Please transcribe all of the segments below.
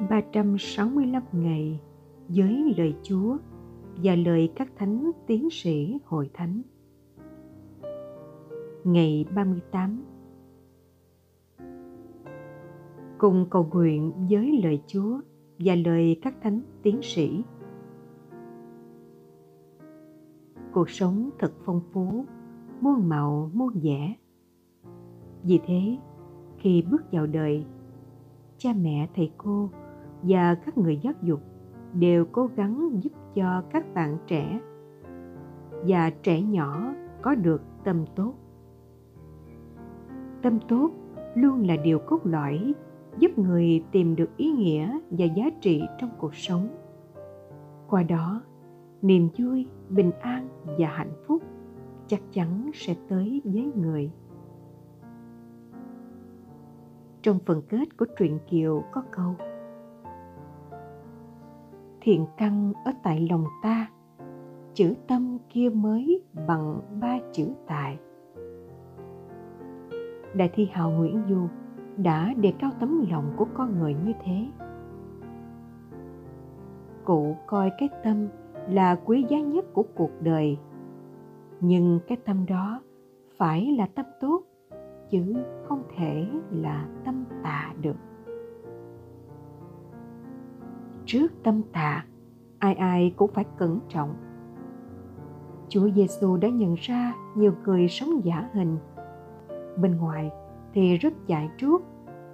365 ngày với lời Chúa và lời các thánh tiến sĩ hội thánh. Ngày 38 Cùng cầu nguyện với lời Chúa và lời các thánh tiến sĩ. Cuộc sống thật phong phú, muôn màu muôn vẻ. Vì thế, khi bước vào đời, cha mẹ thầy cô và các người giáo dục đều cố gắng giúp cho các bạn trẻ và trẻ nhỏ có được tâm tốt. Tâm tốt luôn là điều cốt lõi giúp người tìm được ý nghĩa và giá trị trong cuộc sống. Qua đó, niềm vui, bình an và hạnh phúc chắc chắn sẽ tới với người. Trong phần kết của truyện kiều có câu thiện căn ở tại lòng ta. Chữ tâm kia mới bằng ba chữ tài. Đại thi hào nguyễn du đã đề cao tấm lòng của con người như thế. Cụ coi cái tâm là quý giá nhất của cuộc đời, nhưng cái tâm đó phải là tâm tốt, chứ không thể là tâm tà được trước tâm tà ai ai cũng phải cẩn trọng. Chúa giêsu đã nhận ra nhiều người sống giả hình. Bên ngoài thì rất dạy trước,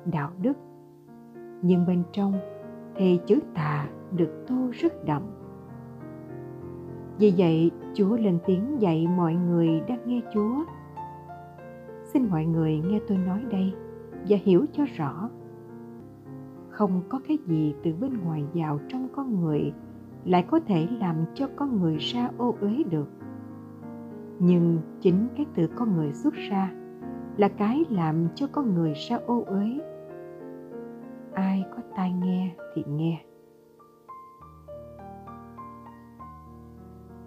đạo đức. Nhưng bên trong thì chữ tà được tô rất đậm. Vì vậy chúa lên tiếng dạy mọi người đang nghe chúa. Xin mọi người nghe tôi nói đây và hiểu cho rõ không có cái gì từ bên ngoài vào trong con người, lại có thể làm cho con người ra ô uế được. Nhưng chính cái từ con người xuất ra là cái làm cho con người ra ô uế. Ai có tai nghe thì nghe.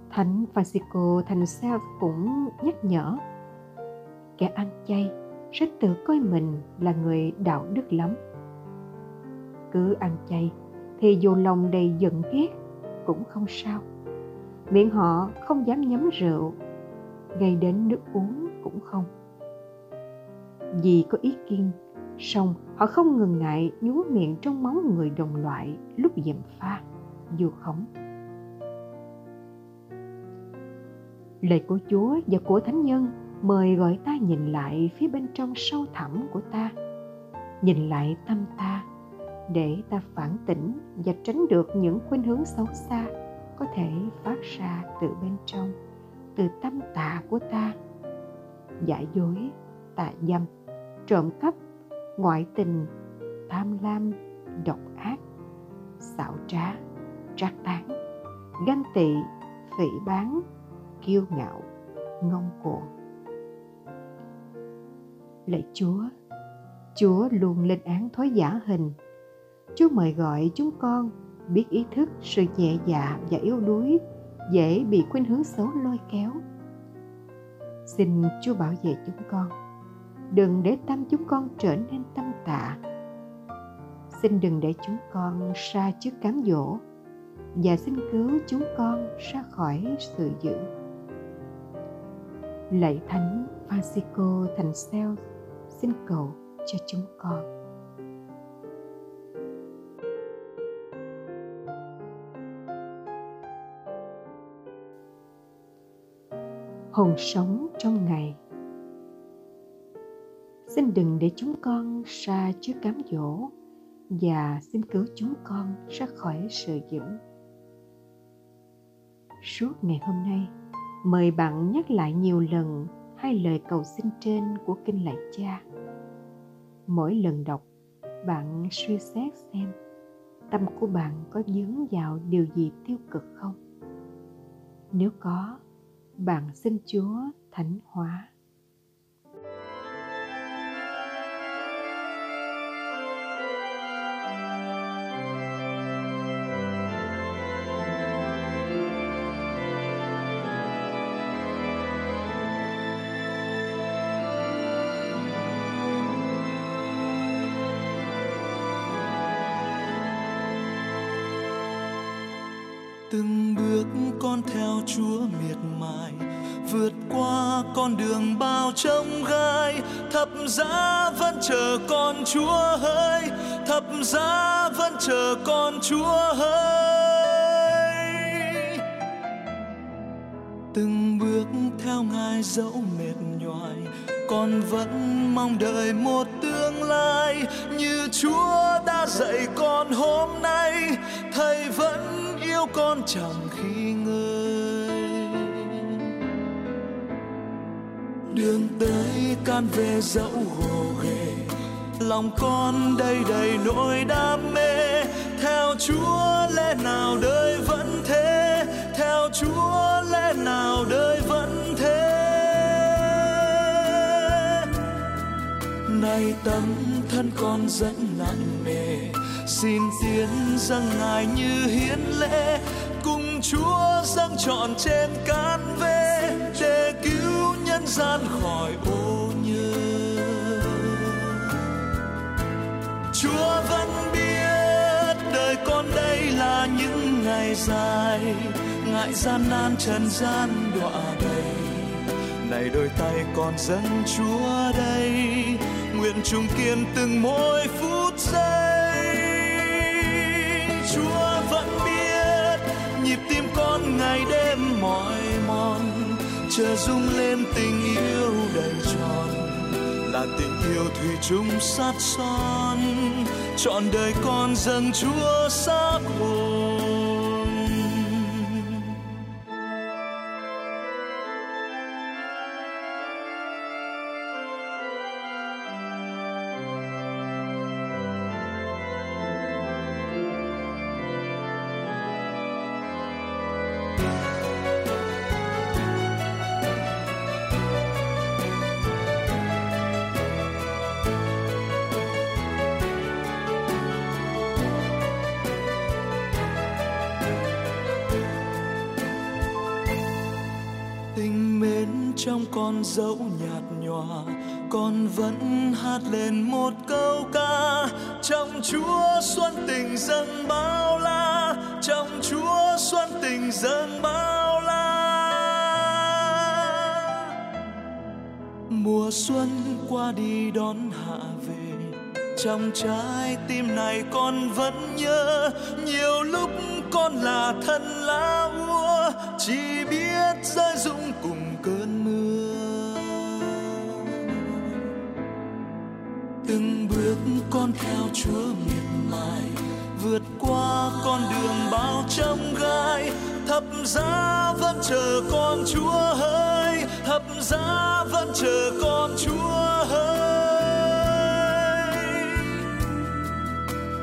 Thánh Francisco thành sao cũng nhắc nhở, kẻ ăn chay rất tự coi mình là người đạo đức lắm cứ ăn chay, thì dù lòng đầy giận ghét cũng không sao. Miệng họ không dám nhắm rượu, gây đến nước uống cũng không. Vì có ý kiên, song họ không ngừng ngại nhúa miệng trong máu người đồng loại lúc dèm pha, dù khống lời của chúa và của thánh nhân mời gọi ta nhìn lại phía bên trong sâu thẳm của ta, nhìn lại tâm ta để ta phản tỉnh và tránh được những khuynh hướng xấu xa có thể phát ra từ bên trong, từ tâm tà của ta. Giả dối tà dâm, trộm cắp, ngoại tình, tham lam, độc ác, xảo trá, trác tán, ganh tị, phỉ bán kiêu ngạo, ngông cuồng. Lạy chúa chúa luôn lên án thói giả hình Chúa mời gọi chúng con biết ý thức, sự nhẹ dạ và yếu đuối, dễ bị khuynh hướng xấu lôi kéo. Xin Chúa bảo vệ chúng con. Đừng để tâm chúng con trở nên tâm tạ. Xin đừng để chúng con xa trước cám dỗ và xin cứu chúng con ra khỏi sự dữ. Lạy Thánh Francisco Thành Seo xin cầu cho chúng con. Hồn sống trong ngày. Xin đừng để chúng con xa trước cám dỗ và xin cứu chúng con ra khỏi sự dữ. Suốt ngày hôm nay, mời bạn nhắc lại nhiều lần hai lời cầu xin trên của kinh lạy cha. Mỗi lần đọc, bạn suy xét xem tâm của bạn có dướng vào điều gì tiêu cực không? Nếu có bạn xin Chúa thánh hóa. Từng bước con theo chúa miệt mài, vượt qua con đường bao trông gai. Thập giá vẫn chờ con chúa hỡi thập giá vẫn chờ con chúa hỡi từng bước theo ngài dẫu mệt nhoài, con vẫn mong đợi một tương lai. Như chúa đã dạy con hôm nay, thầy vẫn yêu con chẳng khi ngơi đường tới can về dẫu gồ ghề lòng con đầy đầy nỗi đam mê. Theo chúa lẽ nào đời vẫn thế? Theo chúa lẽ nào đời vẫn thế? Nay tấm thân con dẫn nặng nề xin tiến dâng ngài như hiến lễ, cùng chúa dâng trọn trên cán về để cứu nhân gian khỏi ô nhơ. Chúa vẫn biết đời con đây là những ngày dài, ngại gian nan trần gian đọa đầy này đôi tay con dâng chúa đây, nguyện chung kiên từng mỗi phút ngày mỏi mòn, chờ rung lên tình yêu đầy tròn. Là tình yêu thủy chung sát son, trọn đời con dâng chúa xác hồn. Trong con dẫu nhạt nhòa, con vẫn hát lên một câu ca. Trong chúa xuân tình dâng bao la, trong chúa xuân tình dâng bao la. Mùa xuân qua đi đón hạ về, trong trái tim này con vẫn nhớ. Nhiều lúc con là thân lá úa, chỉ biết rơi rụng cùng con theo chúa miệt mài, vượt qua con đường bao trông gai. Thập giá vẫn chờ con chúa hỡi thập giá vẫn chờ con chúa hỡi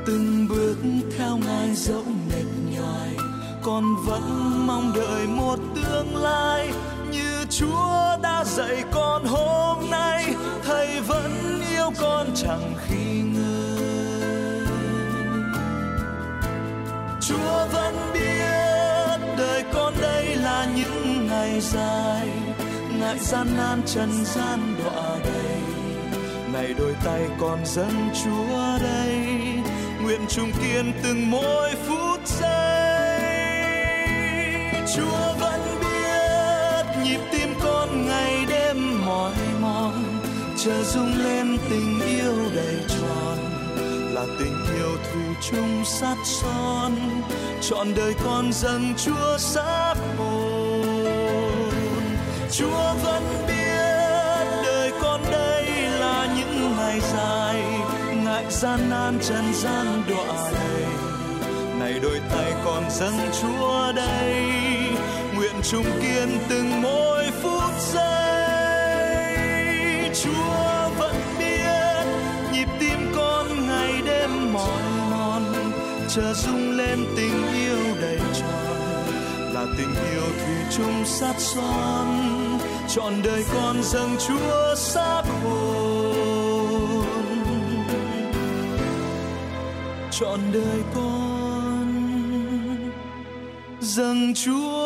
từng bước theo ngài dẫu mệt nhoài con vẫn mong đợi một tương lai. Như chúa đã dạy con hôm nay, thầy vẫn yêu con chẳng khi chúa vẫn biết đời con đây là những ngày dài. Ngại gian nan, trần gian đọa đầy. Này đôi tay con dâng chúa đây. Nguyện chung kiên từng mỗi phút giây. Chúa vẫn biết nhịp tim con ngày đêm mỏi mòn. Chờ rung lên tình yêu đầy tròn là tình yêu thủy chung sắt son, trọn đời con dâng chúa xác hồn chúa vẫn biết đời con đây là những ngày dài ngại gian nan trần gian đọa đầy này đôi tay con dâng chúa đây, nguyện chung kiên từng mỗi phút giây. Chúa chờ rung lên tình yêu đầy tròn là tình yêu thủy chung sát son trọn đời con dâng chúa xác hồn trọn đời con dâng chúa